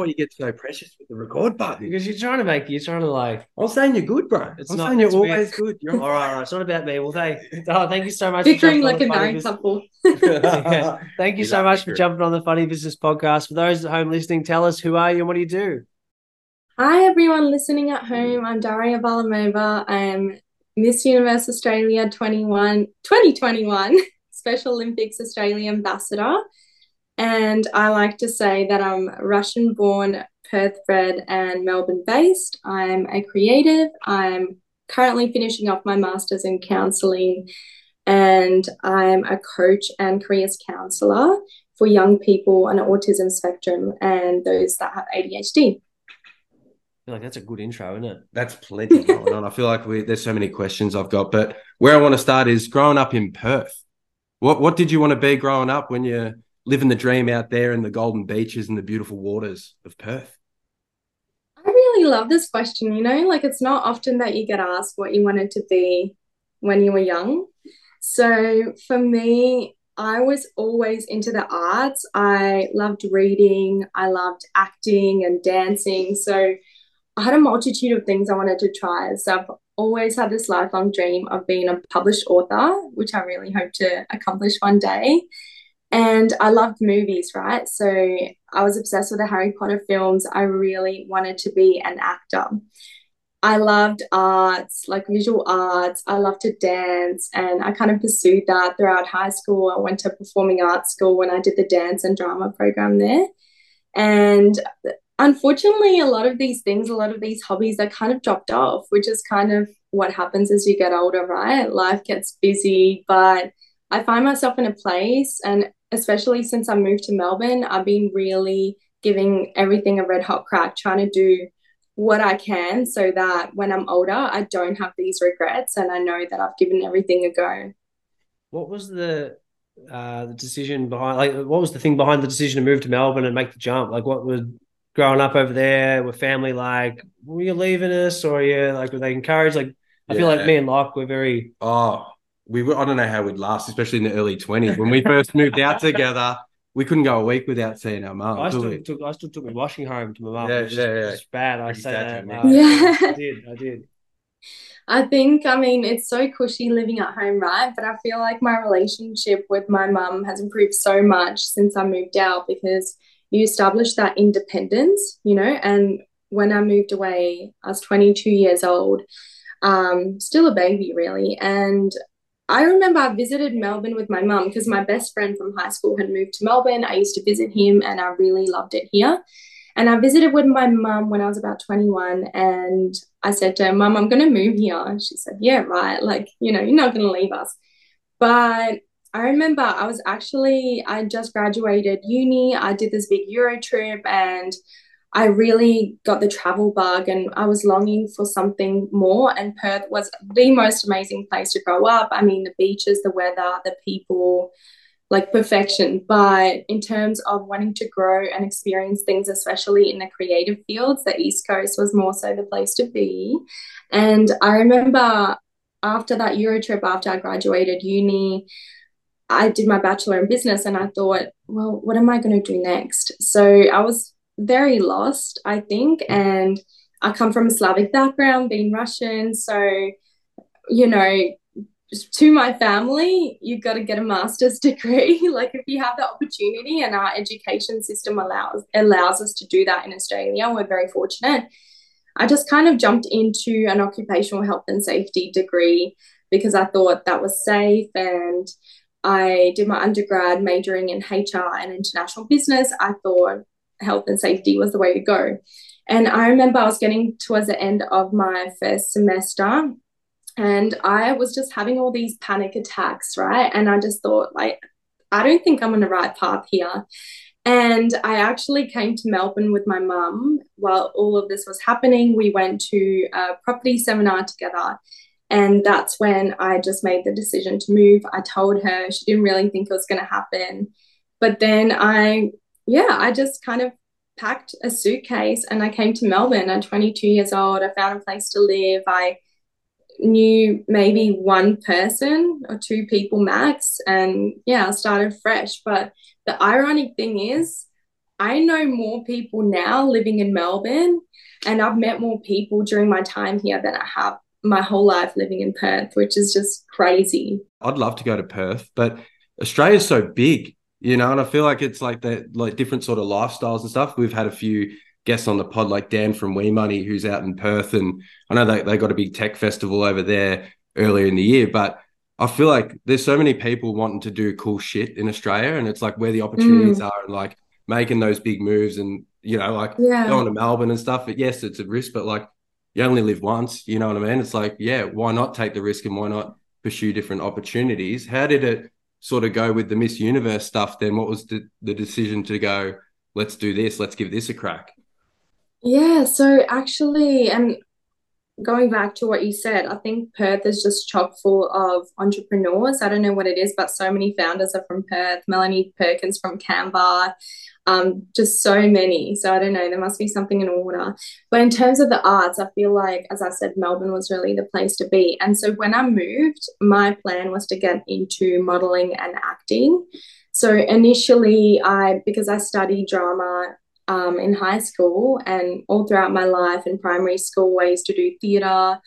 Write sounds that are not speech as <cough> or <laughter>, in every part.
why you get so precious with the record button. Because you're trying to make, you're trying to like. I'm saying you're good, bro. It's I'm not- saying you're it's always good. You're All right, all right. It's not about me. Well, thank, <laughs> oh, thank you so much. for Picturing like a Funny married couple. Yeah. <laughs> <laughs> Thank you We so much it, for jumping on the Funny Business podcast. For those at home listening, tell us who are you and what do you do? Hi, everyone listening at home. I'm Daria Varlamova. I'm Miss Universe Australia 21, 2021 Special Olympics Australia Ambassador. And I like to say that I'm Russian born, Perth bred, and Melbourne based. I'm a creative. I'm currently finishing off my master's in counseling, and I'm a coach and careers counselor for young people on the autism spectrum and those that have ADHD. Like that's a good intro, isn't it? That's plenty <laughs> going on. I feel like we, there's so many questions I've got, but where I want to start is growing up in Perth. What what did you want to be growing up when you're living the dream out there in the golden beaches and the beautiful waters of Perth? I really love this question. You know, like it's not often that you get asked what you wanted to be when you were young. So for me, I was always into the arts. I loved reading, I loved acting and dancing. So I had a multitude of things I wanted to try. So I've always had this lifelong dream of being a published author, which I really hope to accomplish one day. And I loved movies, right? So I was obsessed with the Harry Potter films. I really wanted to be an actor. I loved arts, like visual arts. I loved to dance, and I kind of pursued that throughout high school. I went to performing arts school when I did the dance and drama program there. And unfortunately, a lot of these things, a lot of these hobbies, they kind of dropped off, which is kind of what happens as you get older, right? Life gets busy, but I find myself in a place, and especially since I moved to Melbourne, I've been really giving everything a red hot crack, trying to do what I can so that when I'm older, I don't have these regrets and I know that I've given everything a go. What was the uh, the decision behind? Like, what was the thing behind the decision to move to Melbourne and make the jump? Like, what was growing up over there? Were family like, were you leaving us, or yeah, like were they encouraged? Like, I feel like me and Lach were very. Oh, we were, I don't know how we'd last, especially in the early 20s. When we first moved out <laughs> together, we couldn't go a week without seeing our mum. I still took. I still took my washing home to my mum. Yeah, which yeah, yeah. is bad. I Pretty say that. to Yeah. <laughs> I did. I did. I think, I mean, it's so cushy living at home, right? But I feel like my relationship with my mum has improved so much since I moved out because you establish that independence, you know. And when I moved away, I was 22 years old, um, still a baby, really. And I remember I visited Melbourne with my mum because my best friend from high school had moved to Melbourne. I used to visit him and I really loved it here. And I visited with my mum when I was about 21 and I said to her, Mum, I'm going to move here. She said, Yeah, right. Like, you know, you're not going to leave us. But I remember I was actually, I just graduated uni. I did this big Euro trip and I really got the travel bug and I was longing for something more. And Perth was the most amazing place to grow up. I mean, the beaches, the weather, the people, like perfection. But in terms of wanting to grow and experience things, especially in the creative fields, the East Coast was more so the place to be. And I remember after that Euro trip, after I graduated uni, I did my bachelor in business and I thought, well, what am I going to do next? So I was very lost, I think. And I come from a Slavic background, being Russian. So, you know, to my family, you've got to get a master's <laughs> degree. like if you have the opportunity and our education system allows allows us to do that in Australia, we're very fortunate. I just kind of jumped into an occupational health and safety degree because I thought that was safe and I did my undergrad majoring in HR and international business. I thought health and safety was the way to go. And I remember I was getting towards the end of my first semester and I was just having all these panic attacks, right? And I just thought, like, I don't think I'm on the right path here. And I actually came to Melbourne with my mum while all of this was happening. We went to a property seminar together. And that's when I just made the decision to move. I told her she didn't really think it was going to happen. But then I, yeah, I just kind of packed a suitcase and I came to Melbourne I'm 22 years old. I found a place to live. I knew maybe one person or two people max. And yeah, I started fresh. But the ironic thing is, I know more people now living in Melbourne, and I've met more people during my time here than I have my whole life living in Perth, which is just crazy. I'd love to go to Perth, but Australia's so big, you know, and I feel like it's like that, like different sort of lifestyles and stuff. We've had a few guests on the pod, like Dan from WeMoney, who's out in Perth, and I know they they got a big tech festival over there earlier in the year, but I feel like there's so many people wanting to do cool shit in Australia, and it's like where the opportunities mm. are, and like making those big moves, and you know, like yeah. going to Melbourne and stuff. But yes, it's a risk, but like you only live once. You know what I mean? It's like, yeah, why not take the risk and why not pursue different opportunities? How did it sort of go with the Miss Universe stuff? Then what was the, the decision to go? Let's do this. Let's give this a crack. Yeah. So actually, and going back to what you said, I think Perth is just chock full of entrepreneurs. I don't know what it is, but so many founders are from Perth. Melanie Perkins from Canva um, just so many. So I don't know, there must be something in order. But in terms of the arts, I feel like, as I said, Melbourne was really the place to be. And so when I moved, my plan was to get into modeling and acting. So initially, I because I studied drama um, in high school and all throughout my life in primary school, I used to do theatre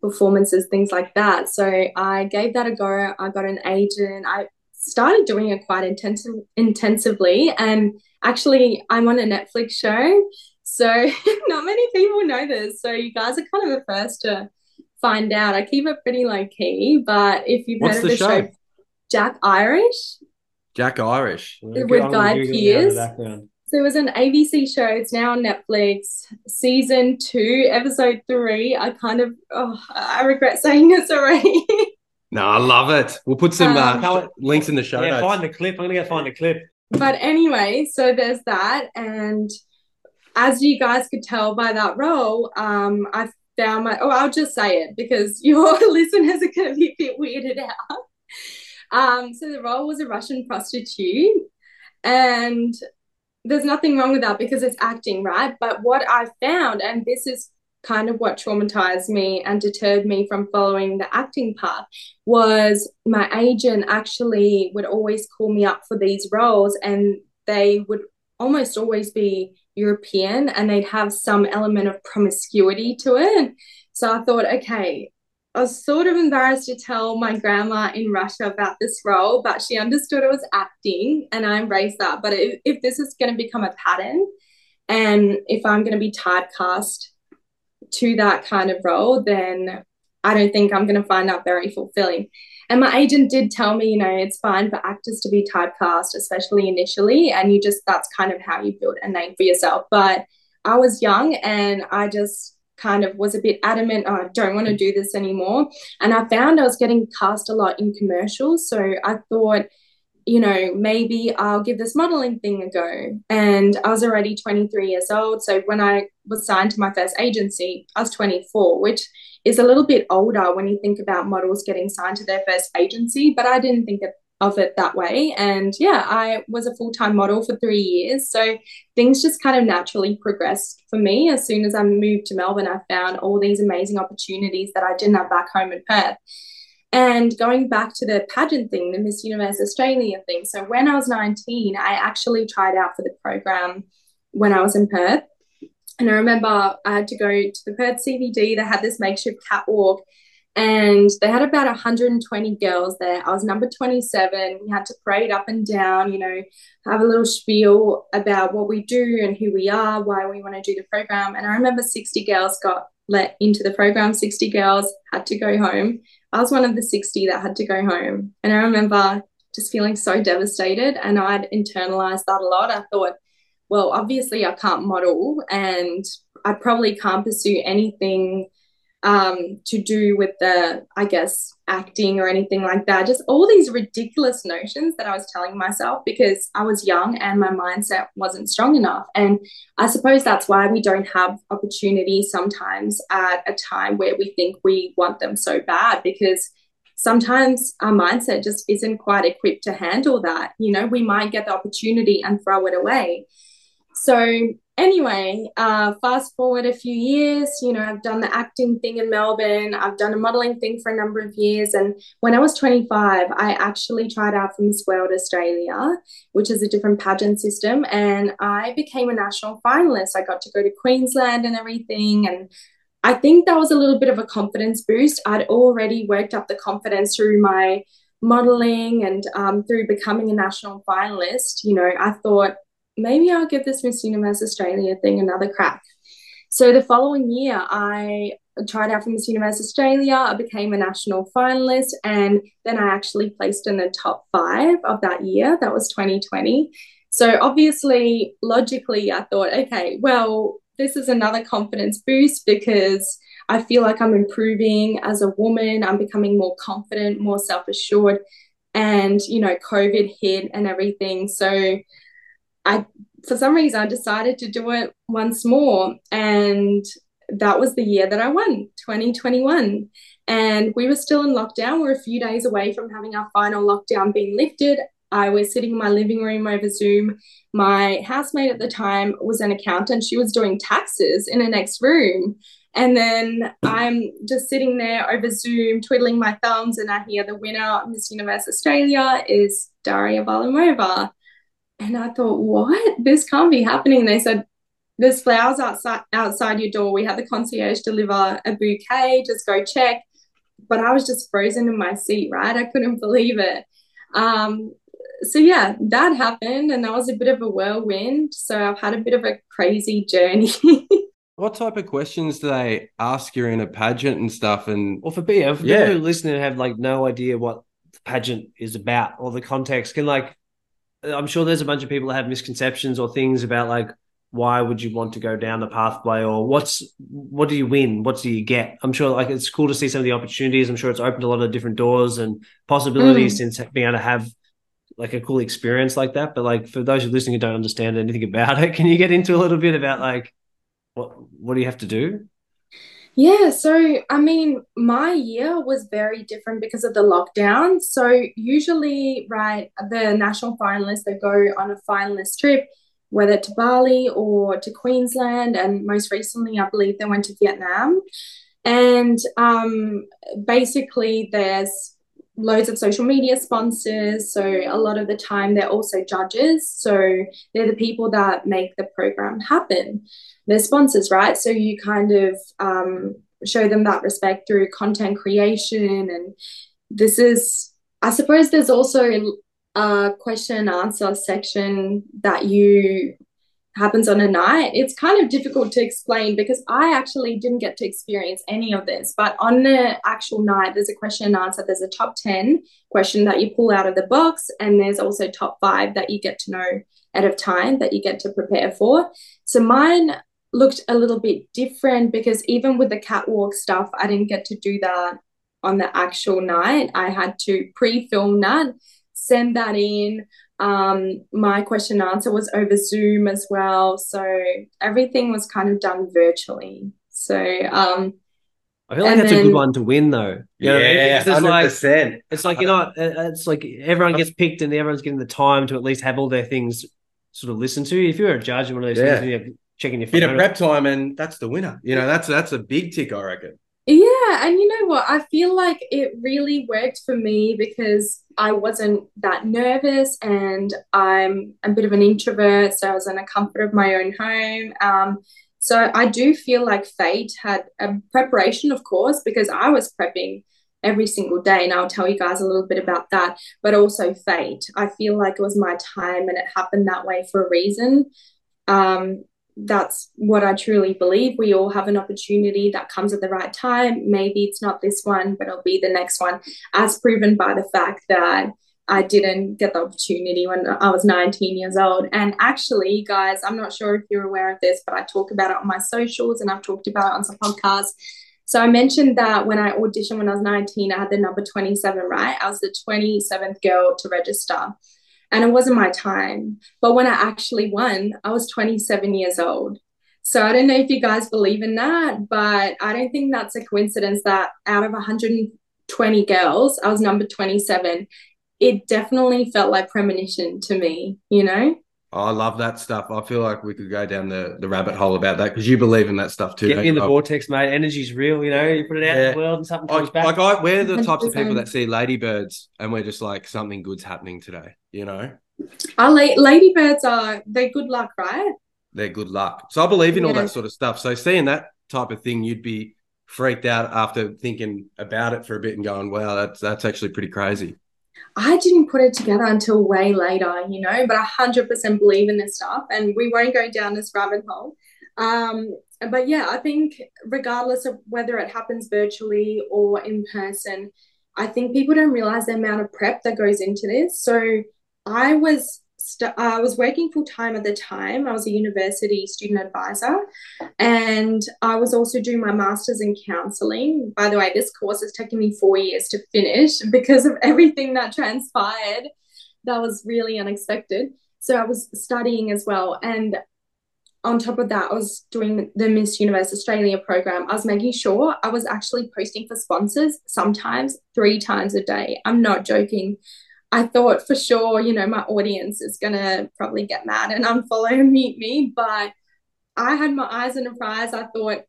performances, things like that. So I gave that a go. I got an agent. I started doing it quite intensive, intensively and Actually, I'm on a Netflix show. So <laughs> not many people know this. So you guys are kind of the first to find out. I keep it pretty low key, but if you've What's heard of the, show? show? Jack Irish. Jack Irish. With Guy Pearce. So it was an ABC show. It's now on Netflix. Season two, episode three. I kind of, oh, I regret saying this already. <laughs> no, I love it. We'll put some um, uh, links in the show yeah, notes. Find the clip. I'm gonna go find the clip but anyway, so there's that. And as you guys could tell by that role, um, I found my, oh, I'll just say it because <laughs> your listeners are going to be a bit weirded out. Um, so the role was a Russian prostitute. And there's nothing wrong with that because it's acting, right? But what I found, and this is kind of what traumatized me and deterred me from following the acting path was my agent actually would always call me up for these roles and they would almost always be European and they'd have some element of promiscuity to it. So I thought, okay, I was sort of embarrassed to tell my grandma in Russia about this role, but she understood it was acting and I embraced that. But if, if this is going to become a pattern and if I'm going to be typecast to that kind of role, then I don't think I'm going to find that very fulfilling. And my agent did tell me, you know, it's fine for actors to be typecast, especially initially, and you just that's kind of how you build a name for yourself. But I was young and I just kind of was a bit adamant, oh, I don't want to do this anymore. And I found I was getting cast a lot in commercials. So I thought, you know, maybe I'll give this modeling thing a go. And I was already 23 years old. So when I was signed to my first agency, I was 24, which is a little bit older when you think about models getting signed to their first agency. But I didn't think of it that way. And yeah, I was a full time model for three years. So things just kind of naturally progressed for me. As soon as I moved to Melbourne, I found all these amazing opportunities that I didn't have back home in Perth. And going back to the pageant thing, the Miss Universe Australia thing. So when I was 19, I actually tried out for the program when I was in Perth. And I remember I had to go to the Perth CBD. They had this makeshift catwalk and they had about 120 girls there. I was number 27. We had to parade up and down, you know, have a little spiel about what we do and who we are, why we want to do the program. And I remember 60 girls got let into the program, 60 girls had to go home. I was one of the 60 that had to go home. And I remember just feeling so devastated. And I'd internalized that a lot. I thought, well, obviously I can't model and I probably can't pursue anything um, to do with the, I guess, acting or anything like that. Just all these ridiculous notions that I was telling myself because I was young and my mindset wasn't strong enough. And I suppose that's why we don't have opportunities sometimes at a time where we think we want them so bad because sometimes our mindset just isn't quite equipped to handle that. You know, we might get the opportunity and throw it away. So anyway, uh, fast forward a few years, you know, I've done the acting thing in Melbourne, I've done a modeling thing for a number of years. And when I was 25, I actually tried out for Miss World Australia, which is a different pageant system. And I became a national finalist. I got to go to Queensland and everything. And I think that was a little bit of a confidence boost. I'd already worked up the confidence through my modeling and um, through becoming a national finalist. You know, I thought, maybe I'll give this Miss Universe Australia thing another crack. So the following year, I tried out for Miss Universe Australia. I became a national finalist, and then I actually placed in the top five of that year. That was 2020. So obviously, logically, I thought, okay, well, this is another confidence boost because I feel like I'm improving as a woman. I'm becoming more confident, more self assured. And, you know, COVID hit and everything. So I, for some reason, I decided to do it once more. And that was the year that I won, 2021. And we were still in lockdown. We're a few days away from having our final lockdown being lifted. I was sitting in my living room over Zoom. My housemate at the time was an accountant. She was doing taxes in the next room. And then I'm just sitting there over Zoom, twiddling my thumbs, and I hear the winner of Miss Universe Australia is Daria Varlamova. And I thought, what? This can't be happening. They said, there's flowers outside outside your door. We had the concierge deliver a bouquet. Just go check. But I was just frozen in my seat, right? I couldn't believe it. Um, so yeah, that happened, and that was a bit of a whirlwind. So I've had a bit of a crazy journey. <laughs> what type of questions do they ask you in a pageant and stuff? And well, for people, for yeah. people who listen and have like no idea what the pageant is about or the context, can like I'm sure there's a bunch of people that have misconceptions or things about like why would you want to go down the pathway or what's what do you win? What do you get? I'm sure like it's cool to see some of the opportunities. I'm sure it's opened a lot of different doors and possibilities mm. since being able to have like a cool experience like that. But like for those who are listening who don't understand anything about it <laughs> can you get into a little bit about like what what do you have to do yeah, so I mean, my year was very different because of the lockdown. So, usually, right, the national finalists they go on a finalist trip, whether to Bali or to Queensland, and most recently, I believe they went to Vietnam. And um, basically, there's loads of social media sponsors. So, a lot of the time, they're also judges. So, they're the people that make the program happen They're sponsors, right? So you kind of um, show them that respect through content creation. And this is, I suppose, there's also a question and answer section that you happens on a night. It's kind of difficult to explain because I actually didn't get to experience any of this. But on the actual night, there's a question and answer. There's a top 10 question that you pull out of the box, and there's also top five that you get to know out of time that you get to prepare for. So mine looked a little bit different because even with the catwalk stuff, I didn't get to do that on the actual night. I had to pre film that, send that in. Um, my question and answer was over Zoom as well. So everything was kind of done virtually. So, um, I feel like that's then, a good one to win, though. You know, yeah, it's like it's like you know, it's like everyone gets picked and everyone's getting the time to at least have all their things sort of listened to. If you're a judge in one of those yeah. things, checking your bit of prep time, and that's the winner. You know, that's that's a big tick, I reckon. Yeah, and you know what? I feel like it really worked for me because I wasn't that nervous, and I'm a bit of an introvert, so I was in a comfort of my own home. Um, so I do feel like fate had a preparation, of course, because I was prepping every single day, and I'll tell you guys a little bit about that. But also fate. I feel like it was my time, and it happened that way for a reason. Um, that's what I truly believe. We all have an opportunity that comes at the right time. Maybe it's not this one, but it'll be the next one, as proven by the fact that I didn't get the opportunity when I was 19 years old. And actually, guys, I'm not sure if you're aware of this, but I talk about it on my socials and I've talked about it on some podcasts. So I mentioned that when I auditioned when I was 19, I had the number 27, right? I was the 27th girl to register and it wasn't my time. But when I actually won, I was 27 years old. So I don't know if you guys believe in that, but I don't think that's a coincidence that out of 120 girls, I was number 27. It definitely felt like premonition to me, you know? I love that stuff. I feel like we could go down the, the rabbit hole about that because you believe in that stuff too. Get in the oh. vortex, mate. Energy's real, you know. You put it out yeah. in the world and something comes like, back. Like I, we're the 100%. types of people that see ladybirds and we're just like something good's happening today, you know. Our la- ladybirds are they're good luck, right? They're good luck. So I believe in yeah. all that sort of stuff. So seeing that type of thing, you'd be freaked out after thinking about it for a bit and going, "Wow, that's that's actually pretty crazy." I didn't put it together until way later, you know, but I 100% believe in this stuff and we won't go down this rabbit hole. Um, but yeah, I think regardless of whether it happens virtually or in person, I think people don't realize the amount of prep that goes into this. So I was st- I uh, was working full time at the time. I was a university student advisor, and I was also doing my master's in counseling. By the way, this course has taken me four years to finish <laughs> because of everything that transpired. That was really unexpected. So I was studying as well, and on top of that, I was doing the Miss Universe Australia program. I was making sure I was actually posting for sponsors sometimes three times a day. I'm not joking. I thought for sure, you know, my audience is going to probably get mad and unfollow and mute me. But I had my eyes on a prize. I thought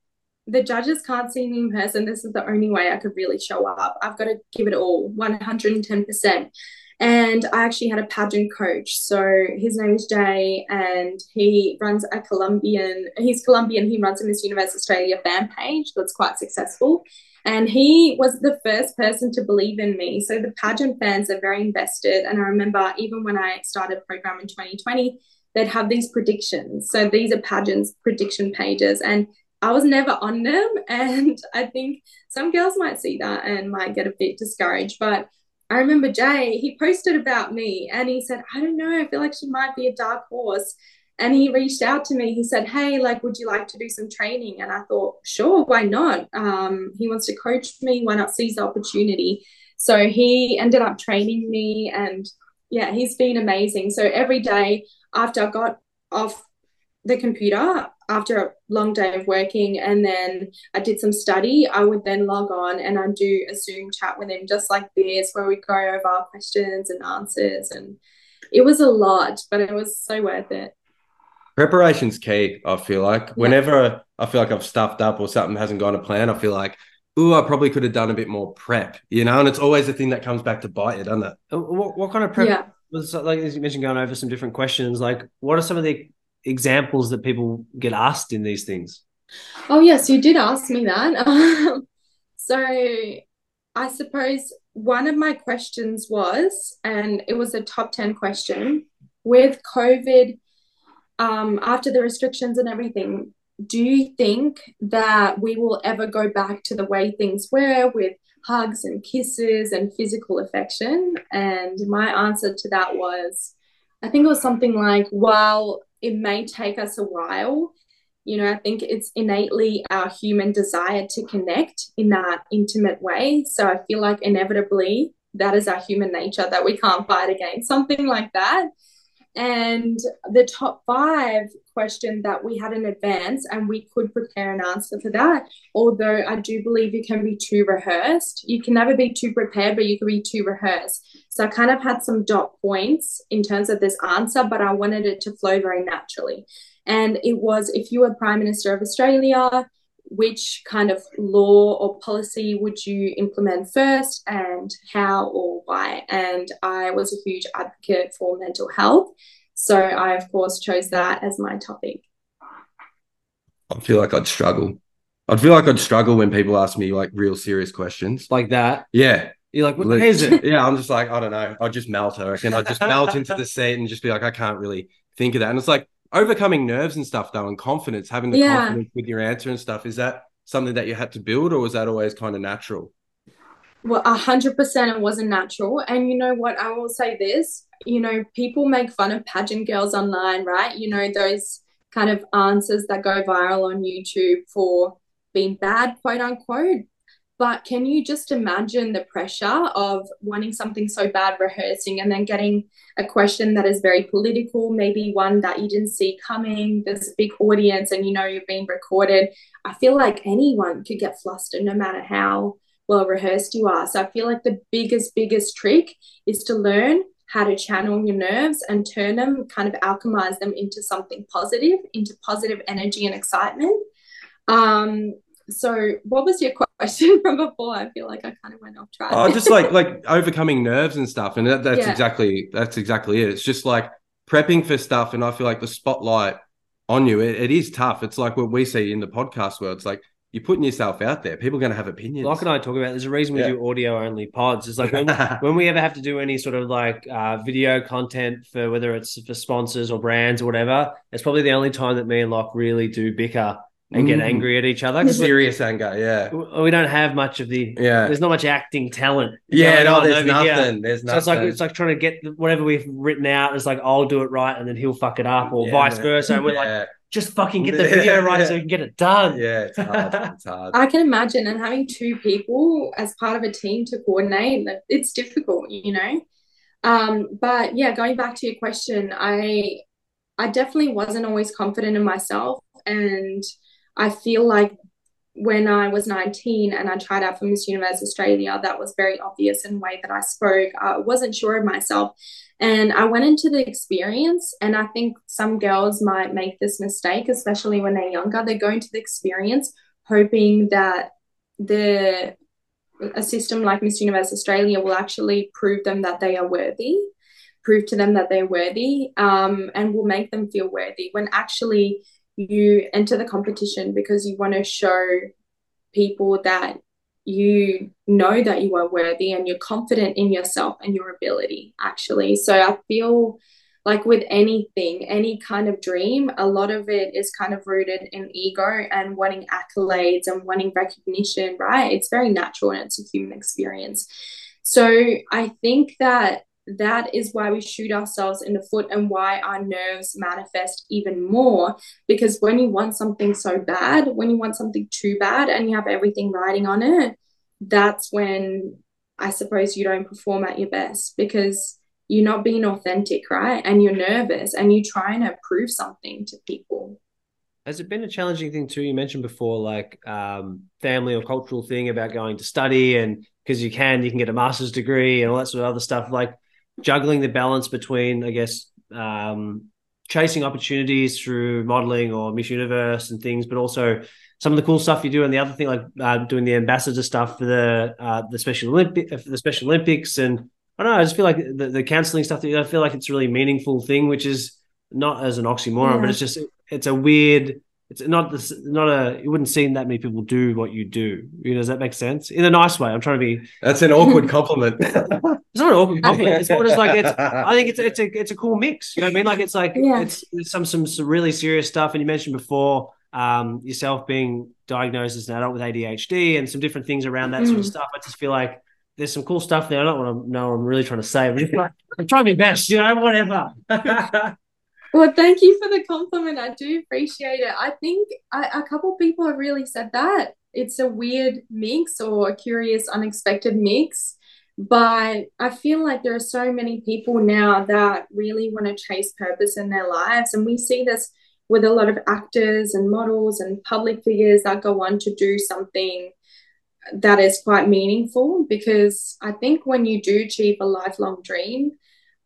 the judges can't see me in person. This is the only way I could really show up. I've got to give it all 110%. And I actually had a pageant coach. So his name is Jay, and he runs a Colombian, he's Colombian, he runs a Miss Universe Australia fan page that's quite successful. And he was the first person to believe in me. So the pageant fans are very invested. And I remember even when I started program in 2020, they'd have these predictions. So these are pageants prediction pages. And I was never on them. <laughs> And I think some girls might see that and might get a bit discouraged. But I remember Jay, he posted about me and he said, I don't know, I feel like she might be a dark horse. And he reached out to me. He said, Hey, like, would you like to do some training? And I thought, Sure, why not? Um, he wants to coach me. Why not seize the opportunity? So he ended up training me. And yeah, he's been amazing. So every day after I got off the computer, after a long day of working, and then I did some study, I would then log on and I'd do a Zoom chat with him, just like this, where we go over our questions and answers. And it was a lot, but it was so worth it. Preparation's key, I feel like. Yeah. Whenever I feel like I've stuffed up or something hasn't gone to plan, I feel like, ooh, I probably could have done a bit more prep, you know? And it's always the thing that comes back to bite you, doesn't it? Uh, what, what kind of prep? Yeah. Was like as you mentioned, going over some different questions. Like, what are some of the examples that people get asked in these things? Oh yes, you did ask me that. <laughs> so, I suppose one of my questions was, and it was a top ten question, with COVID um, after the restrictions and everything, do you think that we will ever go back to the way things were with hugs and kisses and physical affection? And my answer to that was, I think it was something like, while it may take us a while, you know, I think it's innately our human desire to connect in that intimate way. So I feel like inevitably that is our human nature that we can't fight against, something like that. And the top five question that we had in advance, and we could prepare an answer for that. Although I do believe you can be too rehearsed. You can never be too prepared, but you can be too rehearsed. So I kind of had some dot points in terms of this answer, but I wanted it to flow very naturally. And it was if you were Prime Minister of Australia, which kind of law or policy would you implement first and how or why? And I was a huge advocate for mental health. So I, of course, chose that as my topic. I feel like I'd struggle. I'd feel like I'd struggle when people ask me like real serious questions like that. Yeah. You're like, what like, is it? <laughs> Yeah, I'm just like, I don't know. I'll just melt. I reckon I'd just melt into the seat and just be like, I can't really think of that. And it's like, overcoming nerves and stuff though and confidence having the yeah. confidence with your answer and stuff is that something that you had to build or was that always kind of natural? Well a hundred percent it wasn't natural. And you know what? I will say this. You know people make fun of pageant girls online right? You know those kind of answers that go viral on youtube for being bad quote unquote but can you just imagine the pressure of wanting something so bad, rehearsing, and then getting a question that is very political, maybe one that you didn't see coming? There's a big audience, and you know you're being recorded. I feel like anyone could get flustered no matter how well rehearsed you are. So I feel like the biggest, biggest trick is to learn how to channel your nerves and turn them, kind of alchemize them into something positive, into positive energy and excitement. Um, so what was your question <laughs> from before? I feel like I kind of went off track. Oh, just like like <laughs> overcoming nerves and stuff. And that, that's yeah. exactly that's exactly it. It's just like prepping for stuff. And I feel like the spotlight on you, it, it is tough. It's like what we see in the podcast world. It's like you're putting yourself out there. People are going to have opinions. Like and I talk about, there's a reason we yeah. do audio only pods. It's like when, <laughs> when, we ever have to do any sort of like uh, video content for whether it's for sponsors or brands or whatever, it's probably the only time that me and Lach really do bicker and get mm. angry at each other. Serious anger, yeah. We don't have much of the yeah. There's not much acting talent. Yeah, no, there's nothing. Here. There's nothing. So it's like it's like trying to get whatever we've written out. It's like I'll do it right, and then he'll fuck it up, or yeah, vice versa. And we're yeah. like, just fucking get the <laughs> video right yeah. so we can get it done. Yeah, it's hard. It's hard. I can imagine, and having two people as part of a team to coordinate, it's difficult, you know. Um, but yeah, going back to your question, I I definitely wasn't always confident in myself, and I feel like when I was 19 and I tried out for Miss Universe Australia, that was very obvious in the way that I spoke. I wasn't sure of myself. And I went into the experience, and I think some girls might make this mistake, especially when they're younger. They go into the experience hoping that the a system like Miss Universe Australia will actually prove them that they are worthy, prove to them that they're worthy, um, and will make them feel worthy. When actually you enter the competition because you want to show people that you know that you are worthy and you're confident in yourself and your ability actually. So i feel like with anything any kind of dream a lot of it is kind of rooted in ego and wanting accolades and wanting recognition right? It's very natural and it's a human experience. So i think that that is why we shoot ourselves in the foot and why our nerves manifest even more. Because when you want something so bad, when you want something too bad and you have everything riding on it, that's when I suppose you don't perform at your best because you're not being authentic, right? And you're nervous and you're trying to prove something to people. Has it been a challenging thing too? You mentioned before, like um, family or cultural thing about going to study, and because you can, you can get a master's degree and all that sort of other stuff. Like, juggling the balance between, I guess, um, chasing opportunities through modeling or Miss Universe and things, but also some of the cool stuff you do. And the other thing, like uh, doing the ambassador stuff for the uh, the Special Olympic for the Special Olympics, and I don't know. I just feel like the, the counselling stuff. That I feel like it's a really meaningful thing, which is not as an oxymoron, yeah. but it's just it's a weird it's not this not a you wouldn't see that many people do what you do. You know, does that make sense? In a nice way. I'm trying to be That's an awkward compliment. <laughs> it's not an awkward <laughs> compliment. It's more just like it's I think it's it's a it's a cool mix. You know what I mean? Like it's like yeah. it's, it's some, some some really serious stuff. And you mentioned before um, yourself being diagnosed as an adult with ADHD and some different things around that mm. sort of mm. stuff. I just feel like there's some cool stuff there. I don't want to know I'm really trying to say. I'm, <laughs> I'm trying my best, you know, whatever. Well, thank you for the compliment. I do appreciate it. I think I, a couple people have really said that. It's a weird mix or a curious, unexpected mix. But I feel like there are so many people now that really want to chase purpose in their lives. And we see this with a lot of actors and models and public figures that go on to do something that is quite meaningful. Because I think when you do achieve a lifelong dream,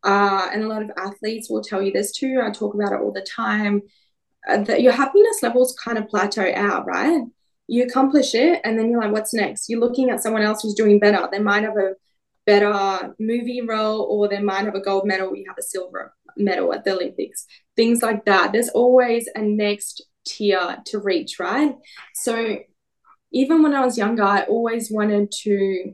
uh, and a lot of athletes will tell you this too. I talk about it all the time. Uh, that your happiness levels kind of plateau out, right? You accomplish it, and then you're like, what's next? You're looking at someone else who's doing better. They might have a better movie role, or they might have a gold medal. You have a silver medal at the Olympics. Things like that. There's always a next tier to reach, right? So even when I was younger, I always wanted to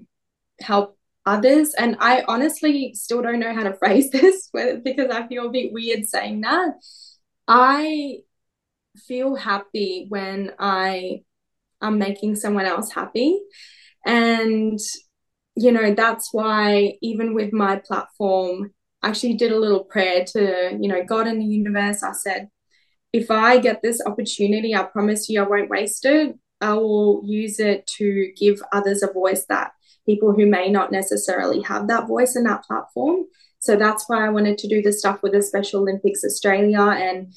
help others. And I honestly still don't know how to <laughs> phrase this because I feel a bit weird saying that. I feel happy when I am making someone else happy. And, you know, that's why even with my platform, I actually did a little prayer to, you know, God in the universe. I said, if I get this opportunity, I promise you I won't waste it. I will use it to give others a voice that people who may not necessarily have that voice and that platform. So that's why I wanted to do the stuff with the Special Olympics Australia and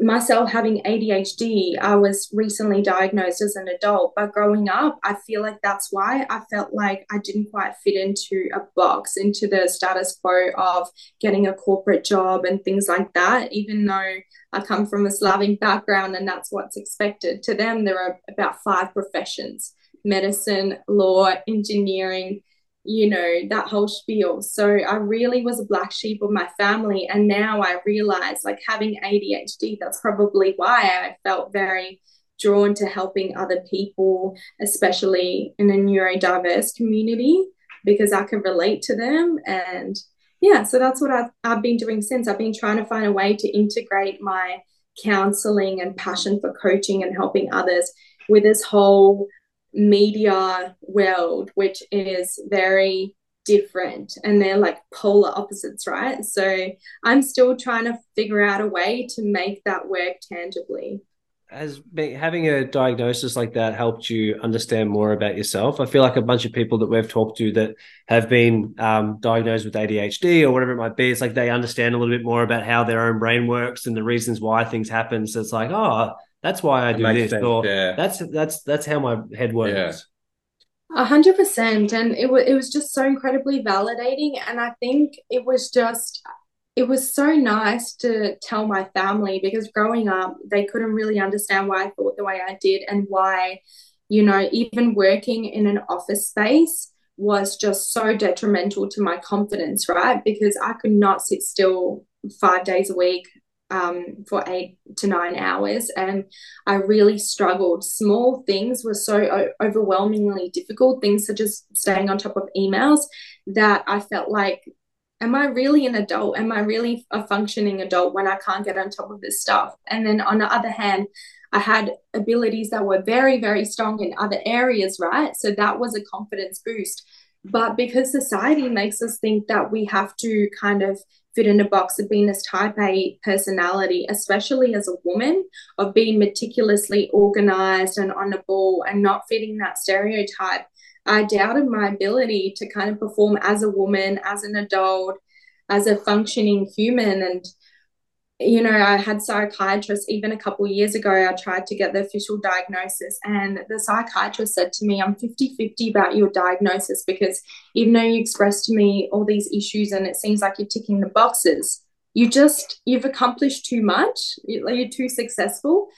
myself having ADHD, I was recently diagnosed as an adult, but growing up, I feel like that's why I felt like I didn't quite fit into a box, into the status quo of getting a corporate job and things like that, even though I come from a Slavic background and that's what's expected. To them, there are about five professions medicine, law, engineering, you know, that whole spiel. So I really was a black sheep of my family. And now I realize, like, having ADHD, that's probably why I felt very drawn to helping other people, especially in a neurodiverse community, because I could relate to them. And yeah, so that's what I've, I've been doing since. I've been trying to find a way to integrate my counseling and passion for coaching and helping others with this whole media world, which is very different and they're like polar opposites, right? So I'm still trying to figure out a way to make that work tangibly. Has having a diagnosis like that helped you understand more about yourself? I feel like a bunch of people that we've talked to that have been um, diagnosed with ADHD or whatever it might be, it's like they understand a little bit more about how their own brain works and the reasons why things happen. So it's like, oh, that's why I do this. Sense, or yeah. that's that's that's how my head works. A hundred percent, and it was it was just so incredibly validating, and I think it was just it was so nice to tell my family because growing up they couldn't really understand why I thought the way I did and why you know even working in an office space was just so detrimental to my confidence right because I could not sit still five days a week um, for eight to nine hours. And I really struggled. Small things were so o- overwhelmingly difficult, things such as staying on top of emails, that I felt like, am I really an adult? Am I really a functioning adult when I can't get on top of this stuff? And then on the other hand, I had abilities that were very, very strong in other areas, right? So that was a confidence boost. But because society makes us think that we have to kind of fit in a box of being this type A personality, especially as a woman, of being meticulously organized and on the ball and not fitting that stereotype. I doubted my ability to kind of perform as a woman, as an adult, as a functioning human. And you know, I had psychiatrists even a couple years ago. I tried to get the official diagnosis, and the psychiatrist said to me, I'm 50 50 about your diagnosis because even though you expressed to me all these issues and it seems like you're ticking the boxes, you just, you've accomplished too much, you're too successful,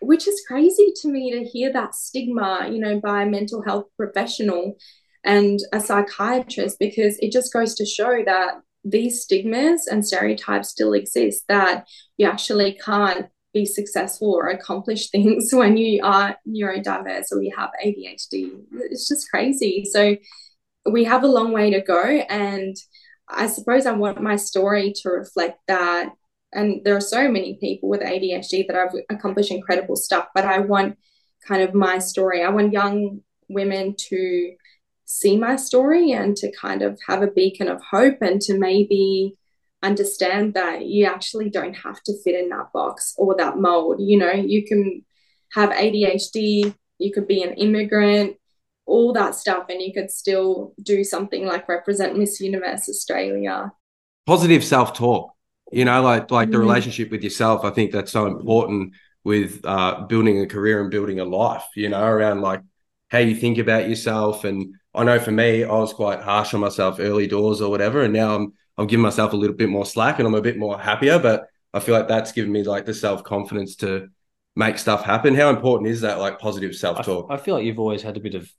which is crazy to me to hear that stigma, you know, by a mental health professional and a psychiatrist because it just goes to show that these stigmas and stereotypes still exist that you actually can't be successful or accomplish <laughs> things when you are neurodiverse or you have ADHD. It's just crazy. So we have a long way to go. And I suppose I want my story to reflect that. And there are so many people with ADHD that have accomplished incredible stuff, but I want kind of my story. I want young women to see my story and to kind of have a beacon of hope and to maybe understand that you actually don't have to fit in that box or that mold. You know, you can have ADHD, you could be an immigrant, all that stuff, and you could still do something like represent Miss Universe Australia. Positive self talk, you know, like like mm-hmm. the relationship with yourself. I think that's so important with uh, building a career and building a life. You know, around like how you think about yourself and I know for me, I was quite harsh on myself early doors or whatever, and now I'm I'm giving myself a little bit more slack and I'm a bit more happier. But I feel like that's given me like the self confidence to make stuff happen. How important is that like positive self talk? I, feel like you've always had a bit of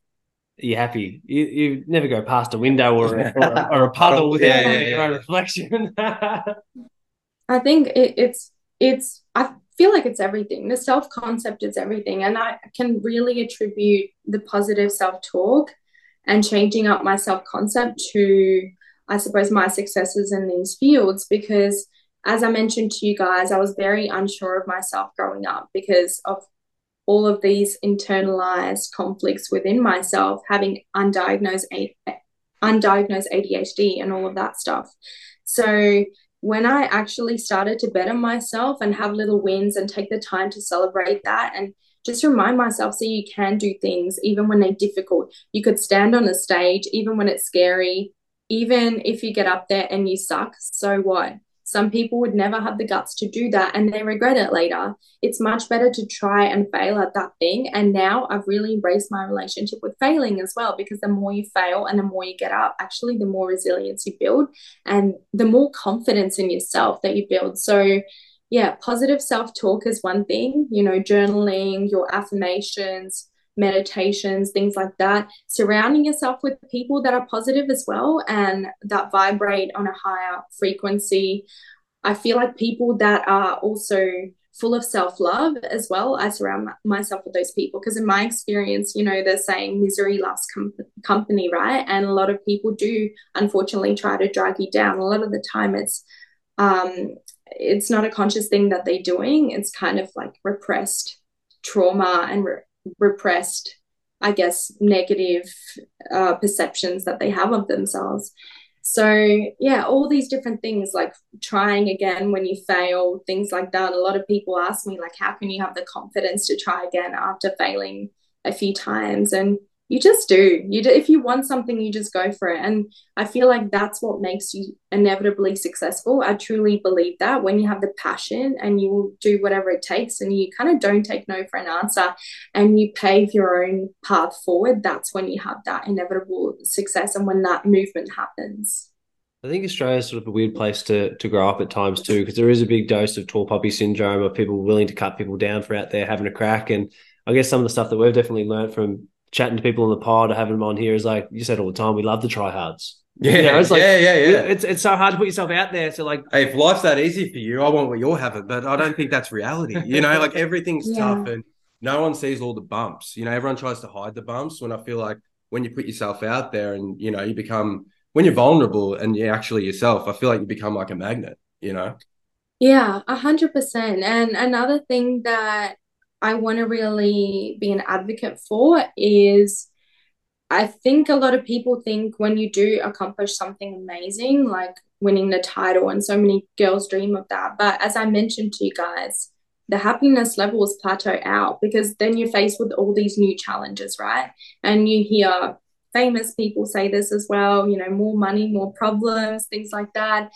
you're happy. You, you never go past a window or a, or, a, or a puddle <laughs> without yeah, yeah, your own reflection. <laughs> I think it, it's it's I feel like it's everything. The self concept is everything, and I can really attribute the positive self talk and changing up my self concept to, I suppose, my successes in these fields. Because as I mentioned to you guys, I was very unsure of myself growing up because of all of these internalized conflicts within myself, having undiagnosed, undiagnosed ADHD and all of that stuff. So, when I actually started to better myself and have little wins and take the time to celebrate that and just remind myself so you can do things even when they're difficult. You could stand on a stage even when it's scary, even if you get up there and you suck, so what? Some people would never have the guts to do that and they regret it later. It's much better to try and fail at that thing. And now I've really embraced my relationship with failing as well because the more you fail and the more you get up, actually, the more resilience you build and the more confidence in yourself that you build. So, yeah, positive self talk is one thing, you know, journaling, your affirmations, meditations, things like that. Surrounding yourself with people that are positive as well and that vibrate on a higher frequency. I feel like people that are also full of self love as well. I surround myself with those people because, in my experience, you know, they're saying misery loves com- company, right? And a lot of people do, unfortunately, try to drag you down. A lot of the time, it's um, it's not a conscious thing that they're doing. It's kind of like repressed trauma and re- repressed, I guess, negative uh, perceptions that they have of themselves. So, yeah, all these different things like trying again when you fail, things like that. A lot of people ask me, like, how can you have the confidence to try again after failing a few times? And you just do. You do, if you want something you just go for it. And i feel like that's what makes you inevitably successful. I truly believe that when you have the passion and you will do whatever it takes and you kind of don't take no for an answer and you pave your own path forward that's when you have that inevitable success and when that movement happens. I think Australia is sort of a weird place to to grow up at times too, because there is a big dose of tall puppy syndrome of people willing to cut people down for out there having a crack. And I guess some of the stuff that we've definitely learned from chatting to people on the pod or having them on here is like you said all the time. We love the tryhards. Yeah, you know, it's like, yeah, yeah, yeah. It's it's so hard to put yourself out there. So like, hey, if life's that easy for you, I want what you're having, but I don't think that's reality. You know, like everything's yeah. tough and no one sees all the bumps. You know, everyone tries to hide the bumps. When I feel like when you put yourself out there and you know you become when you're vulnerable and you're actually yourself, I feel like you become like a magnet. You know. Yeah, a hundred percent. And another thing that I want to really be an advocate for is I think a lot of people think when you do accomplish something amazing, like winning the title, and so many girls dream of that. But as I mentioned to you guys, the happiness levels plateau out because then you're faced with all these new challenges, right? And you hear famous people say this as well, you know, more money, more problems, things like that.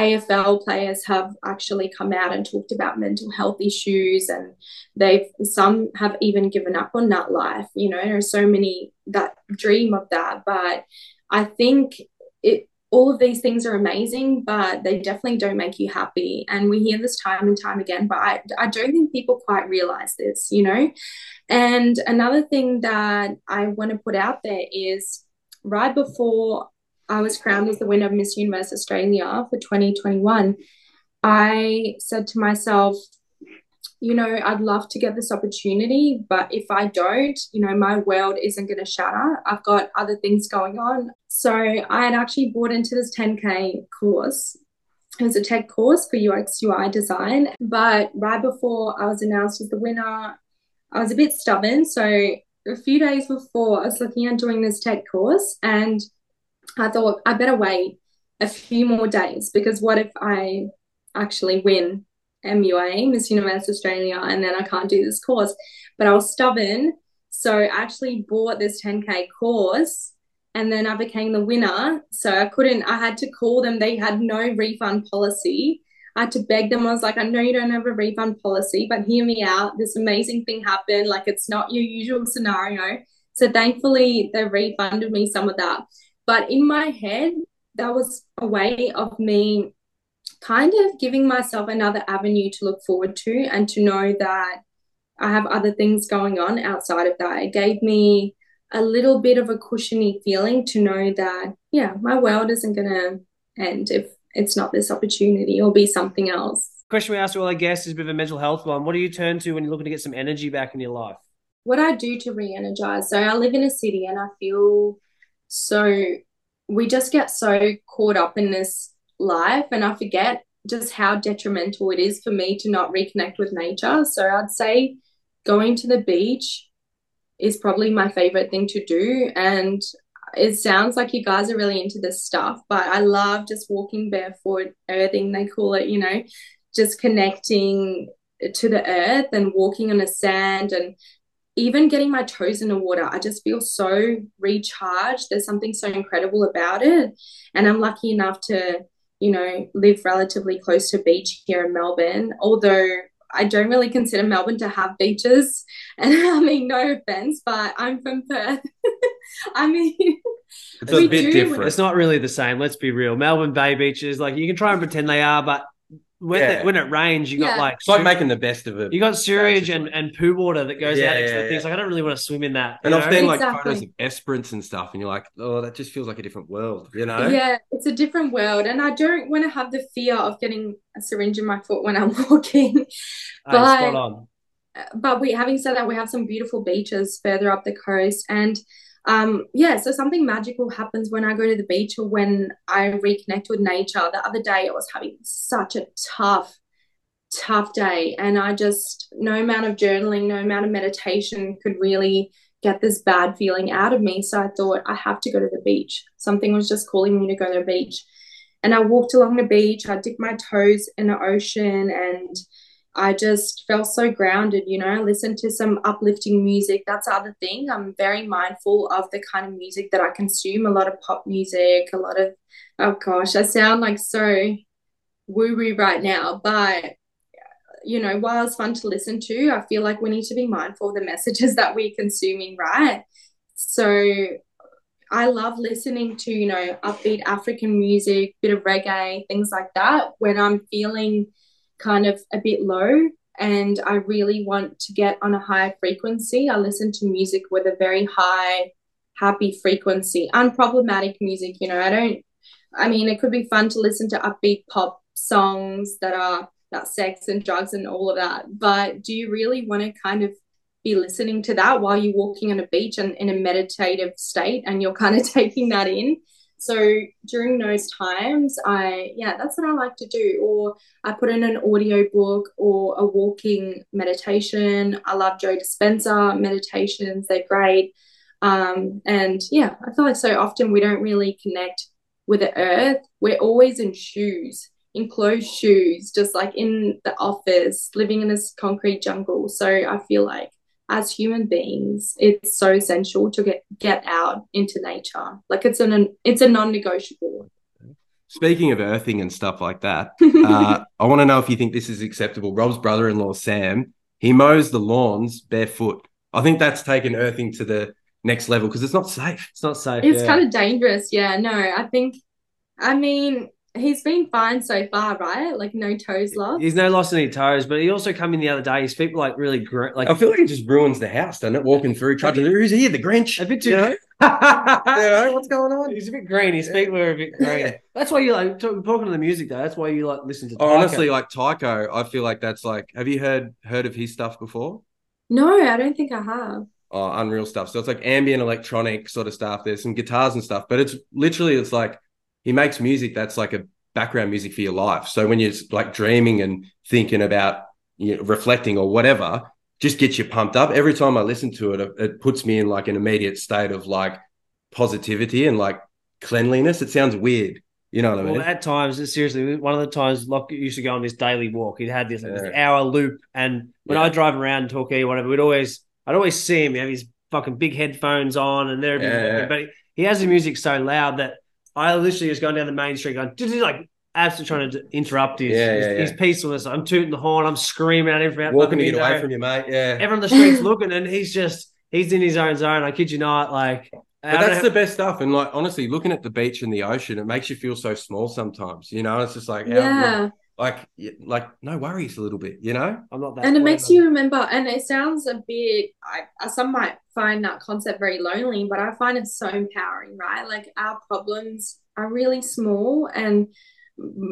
AFL players have actually come out and talked about mental health issues, and they've some have even given up on that life. You know, there are so many that dream of that, but I think it all of these things are amazing, but they definitely don't make you happy. And we hear this time and time again, but I, I don't think people quite realize this, you know? And another thing that I want to put out there is right before I was crowned as the winner of Miss Universe Australia for 2021, I said to myself, you know, I'd love to get this opportunity, but if I don't, you know, my world isn't going to shatter. I've got other things going on. So I had actually bought into this 10K course. It was a tech course for UX UI design. But right before I was announced as the winner, I was a bit stubborn. So a few days before, I was looking at doing this tech course and I thought I better wait a few more days because what if I actually win MUA, Miss Universe Australia, and then I can't do this course? But I was stubborn. So I actually bought this 10K course and then I became the winner. So I couldn't, I had to call them. They had no refund policy. I had to beg them. I was like, I know you don't have a refund policy, but hear me out. This amazing thing happened. Like, it's not your usual scenario. So thankfully, they refunded me some of that. But in my head, that was a way of me kind of giving myself another avenue to look forward to and to know that I have other things going on outside of that. It gave me a little bit of a cushiony feeling to know that, yeah, my world isn't going to end if it's not this opportunity or be something else. Question we asked all our guests is a bit of a mental health one. What do you turn to when you're looking to get some energy back in your life? What I do to re energize. So I live in a city and I feel so we just get so caught up in this life and I forget just how detrimental it is for me to not reconnect with nature. So I'd say going to the beach is probably my favorite thing to do. And it sounds like you guys are really into this stuff, but I love just walking barefoot, earthing, they call it, you know, just connecting to the earth and walking on the sand and even getting my toes in the water, I just feel so recharged. There's something so incredible about it. And I'm lucky enough to you know, live relatively close to beach here in Melbourne, although I don't really consider Melbourne to have beaches. <laughs> And I mean, no offense, but I'm from Perth. <laughs> I mean, it's a bit different. It's not really the same. Let's be real. Melbourne Bay beaches, like you can try and pretend they are, but when, yeah. when it rains, you got like it's like making the best of it. You got sewage and, and poo water that goes yeah, out into yeah, the things. Like I don't really want to swim in that. And I've seen like photos of Esperance and stuff, and you're like, oh, that just feels like a different world, you know? Yeah, it's a different world, and I don't want to have the fear of getting a syringe in my foot when I'm <laughs> walking. but but we having said that, we have some beautiful beaches further up the coast, and um yeah so something magical happens when i go to the beach or when i reconnect with nature. The other day i was having such a tough tough day and i just no amount of journaling no amount of meditation could really get this bad feeling out of me. So i thought i have to go to the beach. Something was just calling me to go to the beach. And i walked along the beach. I dipped my toes in the ocean and I just felt so grounded, you know, listen to some uplifting music. That's the other thing. I'm very mindful of the kind of music that I consume, a lot of pop music, a lot of, oh gosh, I sound like so woo woo right now, but you know, while it's fun to listen to, I feel like we need to be mindful of the messages <laughs> that we're consuming, right? So I love listening to, you know, upbeat African music, bit of reggae, things like that when I'm feeling kind of a bit low and I really want to get on a higher frequency, I listen to music with a very high, happy frequency, unproblematic music. You know, I don't, I mean, it could be fun to listen to upbeat pop songs that are about sex and drugs and all of that. But do you really want to kind of be listening to that while you're walking on a beach and in a meditative state and you're kind of <laughs> taking that in? So during those times, I, yeah, that's what I like to do. Or I put in an audio book or a walking meditation. I love Joe Dispenza meditations, they're great. Um, and yeah, I feel like so often we don't really connect with the earth. We're always in shoes, in closed shoes, just like in the office, living in this concrete jungle. So I feel like as human beings, it's so essential to get get out into nature. Like it's an it's a non-negotiable. Speaking of earthing and stuff like that, <laughs> uh, I want to know if you think this is acceptable. Rob's brother-in-law Sam, he mows the lawns barefoot. I think that's taken earthing to the next level because it's not safe. It's not safe. It's yeah. kind of dangerous. Yeah, no, I think. I mean, he's been fine so far, right? Like no toes lost. He's no lost any toes, but he also come in the other day. His feet were like really gr- like. I feel like he just ruins the house, doesn't it? Walking through, trudging. Who's here? The Grinch. A bit too. You know? <laughs> you know, what's going on? He's a bit green. His feet were a bit green. That's why you like talking to the music though. That's why you like listen to. Oh, honestly, like Tycho, I feel like that's like. Have you heard heard of his stuff before? No, I don't think I have. Oh, unreal stuff. So it's like ambient electronic sort of stuff. There's some guitars and stuff, but it's literally it's like he makes music that's like a background music for your life. So when you're like dreaming and thinking about you know, reflecting or whatever, just gets you pumped up. Every time I listen to it, it puts me in like an immediate state of like positivity and like cleanliness. It sounds weird. You know what I mean? Well, at times, seriously, one of the times Lach used to go on this daily walk. He'd had this, like, yeah. this hour loop, and when yeah. I drive around Torquay or whatever, we'd always, I'd always see him have his fucking big headphones on, and there, yeah. but he, he has the music so loud that I literally just going down the main street going, like absolutely trying to interrupt his, yeah, his, yeah, yeah. his, peacefulness. I'm tooting the horn, I'm screaming at him from walking to get away from you, mate. Yeah, everyone on the streets looking, and he's just he's in his own zone. I kid you not, like. But that's the best stuff, and like honestly, looking at the beach and the ocean, it makes you feel so small sometimes. You know, it's just like yeah. Like like no worries a little bit you know? I'm not that and it makes you remember and it sounds a bit I, uh, some might find that concept very lonely but i find it so empowering right? Like our problems are really small and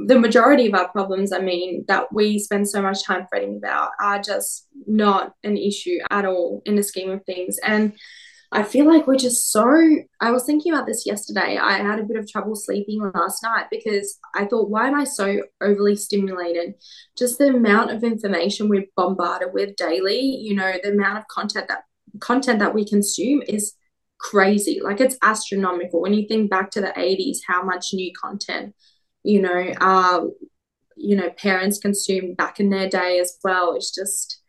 the majority of our problems, I mean, that we spend so much time fretting about are just not an issue at all in the scheme of things. And I feel like we're just so. I was thinking about this yesterday. I had a bit of trouble sleeping last night because I thought, why am I so overly stimulated? Just the amount of information we're bombarded with daily, you know, the amount of content that content that we consume is crazy. Like it's astronomical. When you think back to the 80s, how much new content you know, uh, you know, parents consumed back in their day as well. It's just,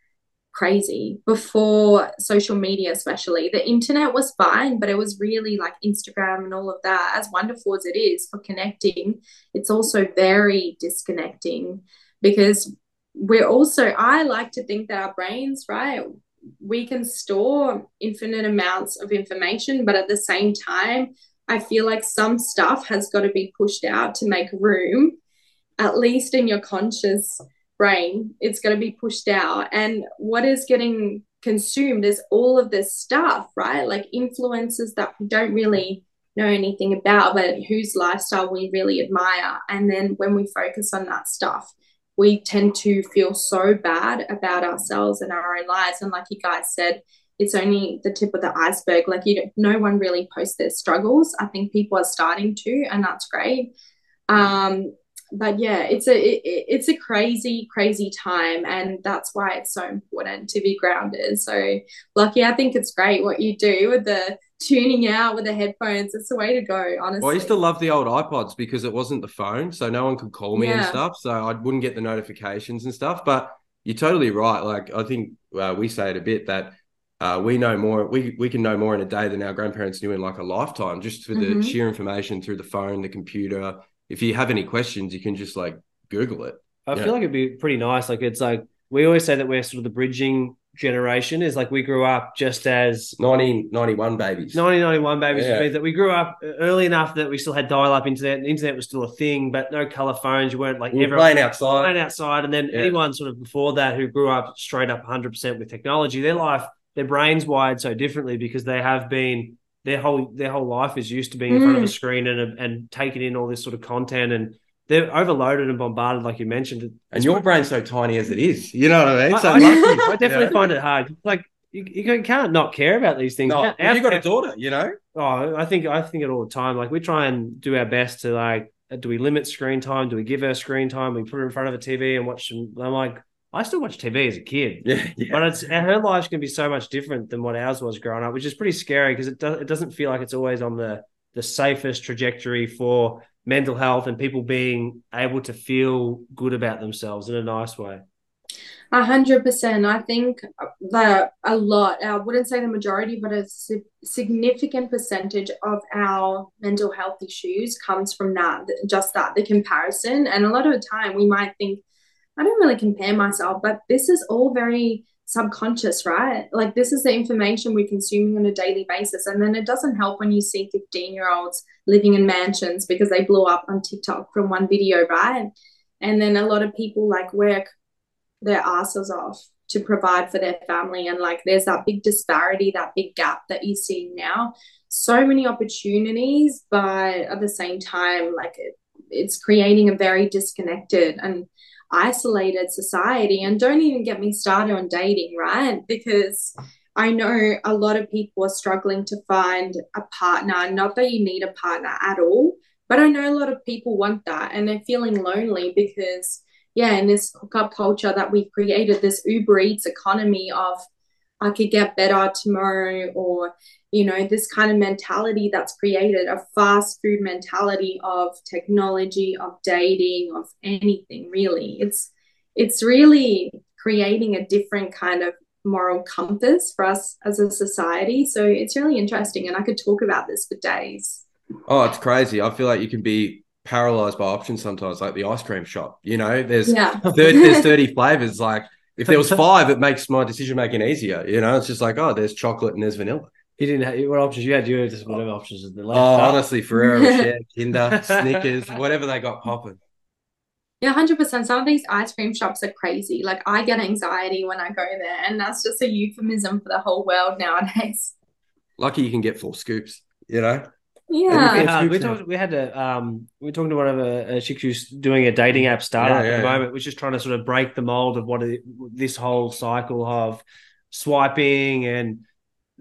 crazy before social media, especially. The internet was fine, but it was really like Instagram and all of that, as wonderful as it is for connecting, it's also very disconnecting because we're also, I like to think that our brains, right? We can store infinite amounts of information, but at the same time, I feel like some stuff has got to be pushed out to make room, at least in your conscious brain. It's going to be pushed out. And what is getting consumed is all of this stuff, right? Like influences that we don't really know anything about, but whose lifestyle we really admire. And then when we focus on that stuff, we tend to feel so bad about ourselves and our own lives. And like you guys said, it's only the tip of the iceberg. Like you, don't, no one really posts their struggles. I think people are starting to, and that's great. Um, but yeah, it's a it, it's a crazy crazy time, and that's why it's so important to be grounded. So, lucky, I think it's great what you do with the tuning out with the headphones. It's the way to go, honestly. Well, I used to love the old iPods because it wasn't the phone, so no one could call me yeah. and stuff. So I wouldn't get the notifications and stuff. But you're totally right. Like I think uh, we say it a bit that uh, we know more. We we can know more in a day than our grandparents knew in like a lifetime, just for mm-hmm. the sheer information through the phone, the computer, if you have any questions, you can just like Google it. I feel like it'd be pretty nice. Like it's like we always say that we're sort of the bridging generation is like we grew up just as 1991 babies 1991 babies yeah. that we grew up early enough that we still had dial-up internet the internet was still a thing but no color phones you weren't like we were playing outside playing outside and then yeah. anyone sort of before that who grew up straight up 100% with technology their life their brains wired so differently because they have been their whole their whole life is used to being in front of a mm. screen and and taking in all this sort of content and they're overloaded and bombarded, like you mentioned. And your brain's so tiny as it is. You know what I mean? So I, I, I definitely yeah. find it hard. Like you, you can't not care about these things. No, our, you got a daughter, you know. Oh, I think I think it all the time. Like we try and do our best to like, do we limit screen time? Do we give her screen time? We put her in front of a TV and watch. Them. I'm like, I still watch TV as a kid, <laughs> yeah, yeah. but it's her life's going to be so much different than what ours was growing up, which is pretty scary because it does it doesn't feel like it's always on the the safest trajectory for mental health and people being able to feel good about themselves in a nice way. A hundred percent. I think that a lot, I wouldn't say the majority, but a significant percentage of our mental health issues comes from that, just that, the comparison. And a lot of the time we might think, I don't really compare myself, but this is all very subconscious, right? Like this is the information we're consuming on a daily basis. And then it doesn't help when you see 15 year olds living in mansions because they blew up on TikTok from one video, right? And then a lot of people like work their asses off to provide for their family. And like there's that big disparity, that big gap that you see now. So many opportunities, but at the same time, like it, it's creating a very disconnected and isolated society. And don't even get me started on dating, right? Because I know a lot of people are struggling to find a partner. Not that you need a partner at all, but I know a lot of people want that and they're feeling lonely because, yeah, in this hookup culture that we've created, this Uber Eats economy of I could get better tomorrow, or you know, this kind of mentality that's created a fast food mentality of technology, of dating, of anything really. It's it's really creating a different kind of moral compass for us as a society. So it's really interesting, and I could talk about this for days. Oh, it's crazy. I feel like you can be paralyzed by options sometimes, like the ice cream shop. You know, there's yeah. <laughs> 30, there's 30 flavors. Like if there was <laughs> five, it makes my decision making easier. You know, it's just like, oh, there's chocolate and there's vanilla. You didn't have what options you had. You had just whatever options. The oh, honestly, Ferrero <laughs> Rocher, Kinder, Snickers, whatever they got popping. Yeah, hundred percent. Some of these ice cream shops are crazy. Like I get anxiety when I go there, and that's just a euphemism for the whole world nowadays. Lucky you can get four scoops. You know. Yeah, uh, we, talked, we had a um, we are talking to one of a, a chick who's doing a dating app startup yeah, yeah, at the moment, which is just trying to sort of break the mold of what it, this whole cycle of swiping and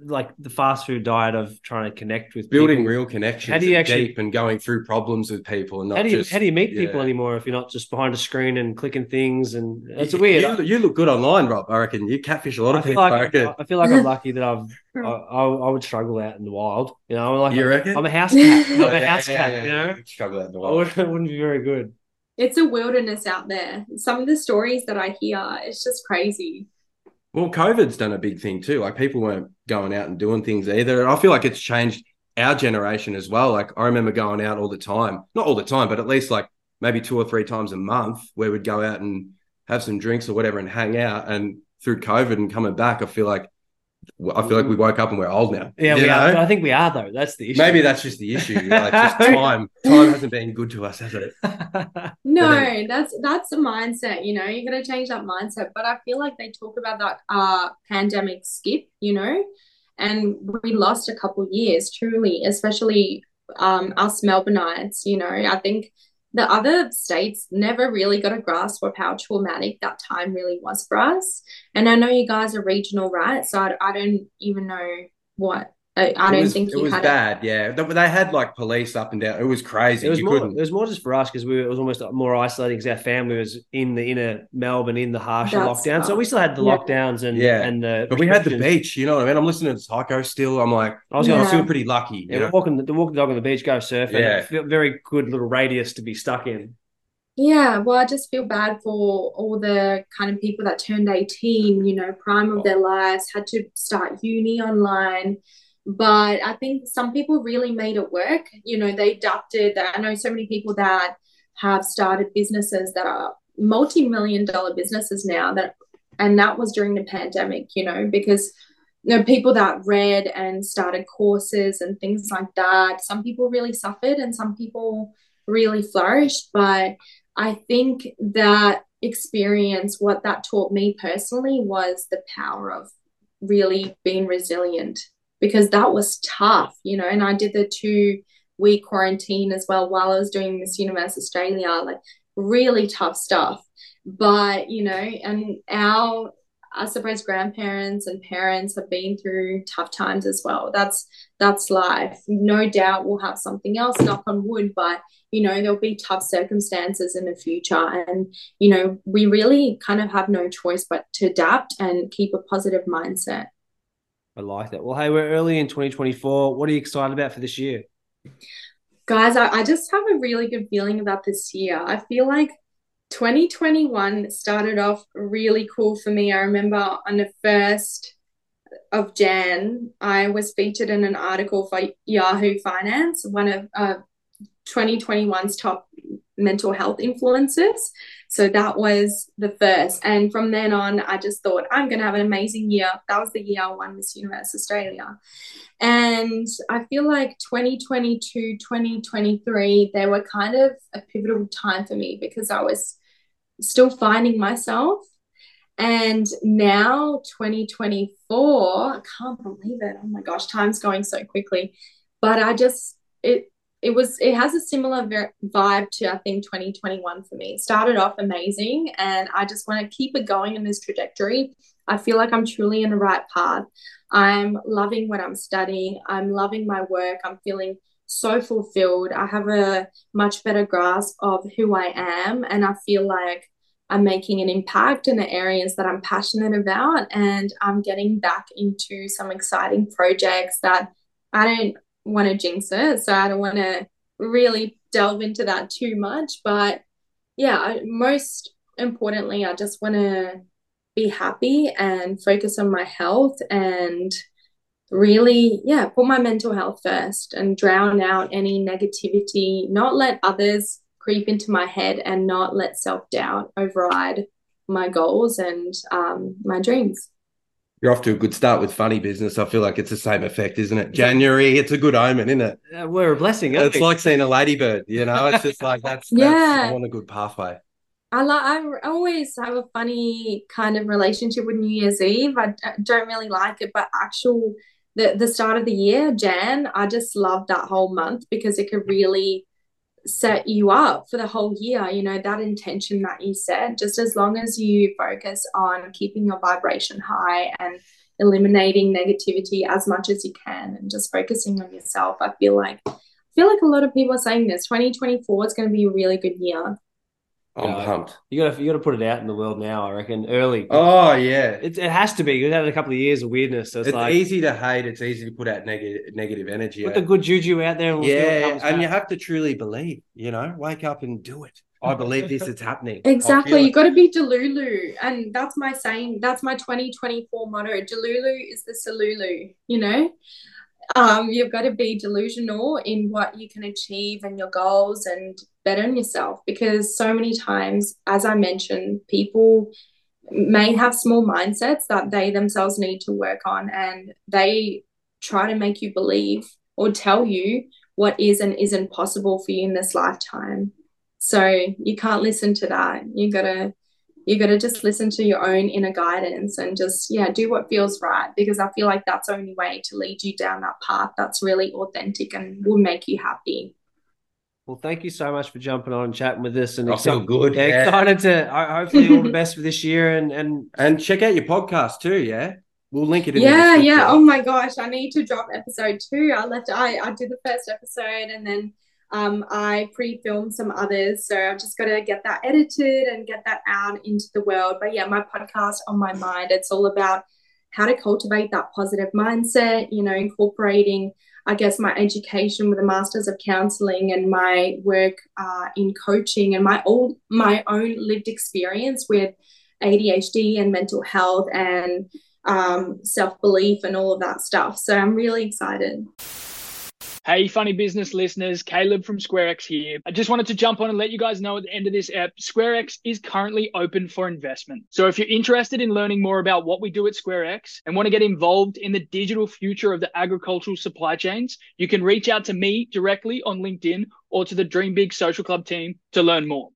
like the fast food diet of trying to connect with building people. real connections. How do you actually deep and going through problems with people and not how do you, just, how do you meet yeah. people anymore if you're not just behind a screen and clicking things and it's you, weird. You, you, look good online, Rob. I reckon you catfish a lot of people. Like, I, I, feel like I'm <laughs> lucky that I've I, I, I, would struggle out in the wild. You know, I'm like you reckon? I'm a house cat. <laughs> I'm a house yeah, cat. Yeah, you know, struggle out in the wild. I wouldn't be very good. It's a wilderness out there. Some of the stories that I hear, it's just crazy. Well, COVID's done a big thing too. Like people weren't going out and doing things either. I feel like it's changed our generation as well. Like I remember going out all the time, not all the time, but at least like maybe two or three times a month where we'd go out and have some drinks or whatever and hang out. And through COVID and coming back, I feel like I feel like we woke up and we're old now. Yeah, we are. know? But I think we are though. That's the issue. Maybe that's just the issue. <laughs> Like just time. Time hasn't been good to us, has it? <laughs> No, But that's that's a mindset, you know. You gotta change that mindset. But I feel like they talk about that uh pandemic skip, you know, and we lost a couple years, truly, especially um us Melbourneites, you know. I think the other states never really got a grasp of how traumatic that time really was for us. And I know you guys are regional, right? So I, I don't even know what I, I It don't was, think it was had bad. Yeah, they, they had like police up and down. It was crazy. It was you more. couldn't. It was more just for us because we were, it was almost more isolating because our family was in the inner Melbourne in the harsher That's lockdown. So we still had the Yeah. lockdowns and Yeah. and the But we had the beach, you know what I mean? I'm listening to Tycho still. I'm like, I was I'm going. Yeah. still pretty lucky. You Yeah, know? walking the walk the dog on the beach, go surfing. Yeah. Feel- very good little radius to be stuck in. Yeah, well, I just feel bad for all the kind of people that turned 18, you know, prime of oh. their lives, had to start uni online. But I think some people really made it work. You know, they adapted. I know so many people that have started businesses that are multi-million dollar businesses now that and that was during the pandemic, you know, because you know, people that read and started courses and things like that. Some people really suffered and some people really flourished. But I think that experience, what that taught me personally was the power of really being resilient because that was tough, you know. And I did the two week quarantine as well while I was doing Miss Universe Australia, like really tough stuff. But, you know, and our I suppose grandparents and parents have been through tough times as well. That's that's life. No doubt we'll have something else, knock on wood, but you know, there'll be tough circumstances in the future. And, you know, we really kind of have no choice but to adapt and keep a positive mindset. I like that. Well, hey, we're early in 2024. What are you excited about for this year? Guys, I, I just have a really good feeling about this year. I feel like 2021 started off really cool for me. I remember on the first of Jan, I was featured in an article for Yahoo Finance, one of uh, 2021's top mental health influences. So that was the first. And from then on, I just thought, I'm going to have an amazing year. That was the year I won Miss Universe Australia. And I feel like 2022, 2023, they were kind of a pivotal time for me because I was still finding myself. And now 2024, I can't believe it. Oh my gosh, time's going so quickly. But I just, it, it was it has a similar vibe to I think 2021 for me. It started off amazing and I just want to keep it going in this trajectory. I feel like I'm truly in the right path. I'm loving what I'm studying. I'm loving my work. I'm feeling so fulfilled. I have a much better grasp of who I am and I feel like I'm making an impact in the areas that I'm passionate about and I'm getting back into some exciting projects that I don't want to jinx it, so I don't want to really delve into that too much. But yeah, most importantly, I just want to be happy and focus on my health and really, yeah, put my mental health first and drown out any negativity, not let others creep into my head and not let self doubt override my goals and um, my dreams. You're off to a good start with funny business. I feel like it's the same effect, isn't it? January, it's a good omen, isn't it? Uh, we're a blessing. aren't It's we? like seeing a ladybird, you know? It's just like that's, <laughs> that's Yeah. I'm on a good pathway. I like. I always have a funny kind of relationship with New Year's Eve. I don't really like it, but actual the the start of the year, Jan, I just love that whole month because it could really set you up for the whole year. You know that intention that you set. Just as long as you focus on keeping your vibration high and eliminating negativity as much as you can, and just focusing on yourself, I feel like. I feel like a lot of people are saying this. 2024 is going to be a really good year. I'm Yeah. pumped. You got to you got to put it out in the world now. I reckon early. Oh, yeah. It, it has to be. We've had a couple of years of weirdness, so it's, It's like easy to hate. It's easy to put out negative negative energy. put out. the good juju out there. And we'll see what yeah, comes and back. you have to truly believe. You know, wake up and do it. I believe this is happening. Exactly. You got to be Delulu. And that's my saying. That's my 2024 motto. Delulu is the Solulu, you know? Um, you've got to be delusional in what you can achieve and your goals and better in yourself because so many times, as I mentioned, people may have small mindsets that they themselves need to work on and they try to make you believe or tell you what is and isn't possible for you in this lifetime. So you can't listen to that. You gotta you gotta just listen to your own inner guidance and just yeah, do what feels right because I feel like that's the only way to lead you down that path that's really authentic and will make you happy. Well, thank you so much for jumping on and chatting with us. And I feel good. Yeah, Yeah. excited to hopefully all the best for this year. And and And check out your podcast too, yeah? We'll link it in yeah the yeah description. oh my gosh i need to drop episode two i left i i did the first episode and then um i pre-filmed some others so i've just got to get that edited and get that out into the world but yeah my podcast on my mind it's all about how to cultivate that positive mindset you know incorporating i guess my education with a masters of counseling and my work uh, in coaching and my old my own lived experience with adhd and mental health and um, self belief and all of that stuff. So I'm really excited. Hey, funny business listeners, Caleb from SquareX here. I just wanted to jump on and let you guys know at the end of this app, SquareX is currently open for investment. So if you're interested in learning more about what we do at SquareX and want to get involved in the digital future of the agricultural supply chains, you can reach out to me directly on LinkedIn or to the Dream Big Social Club team to learn more.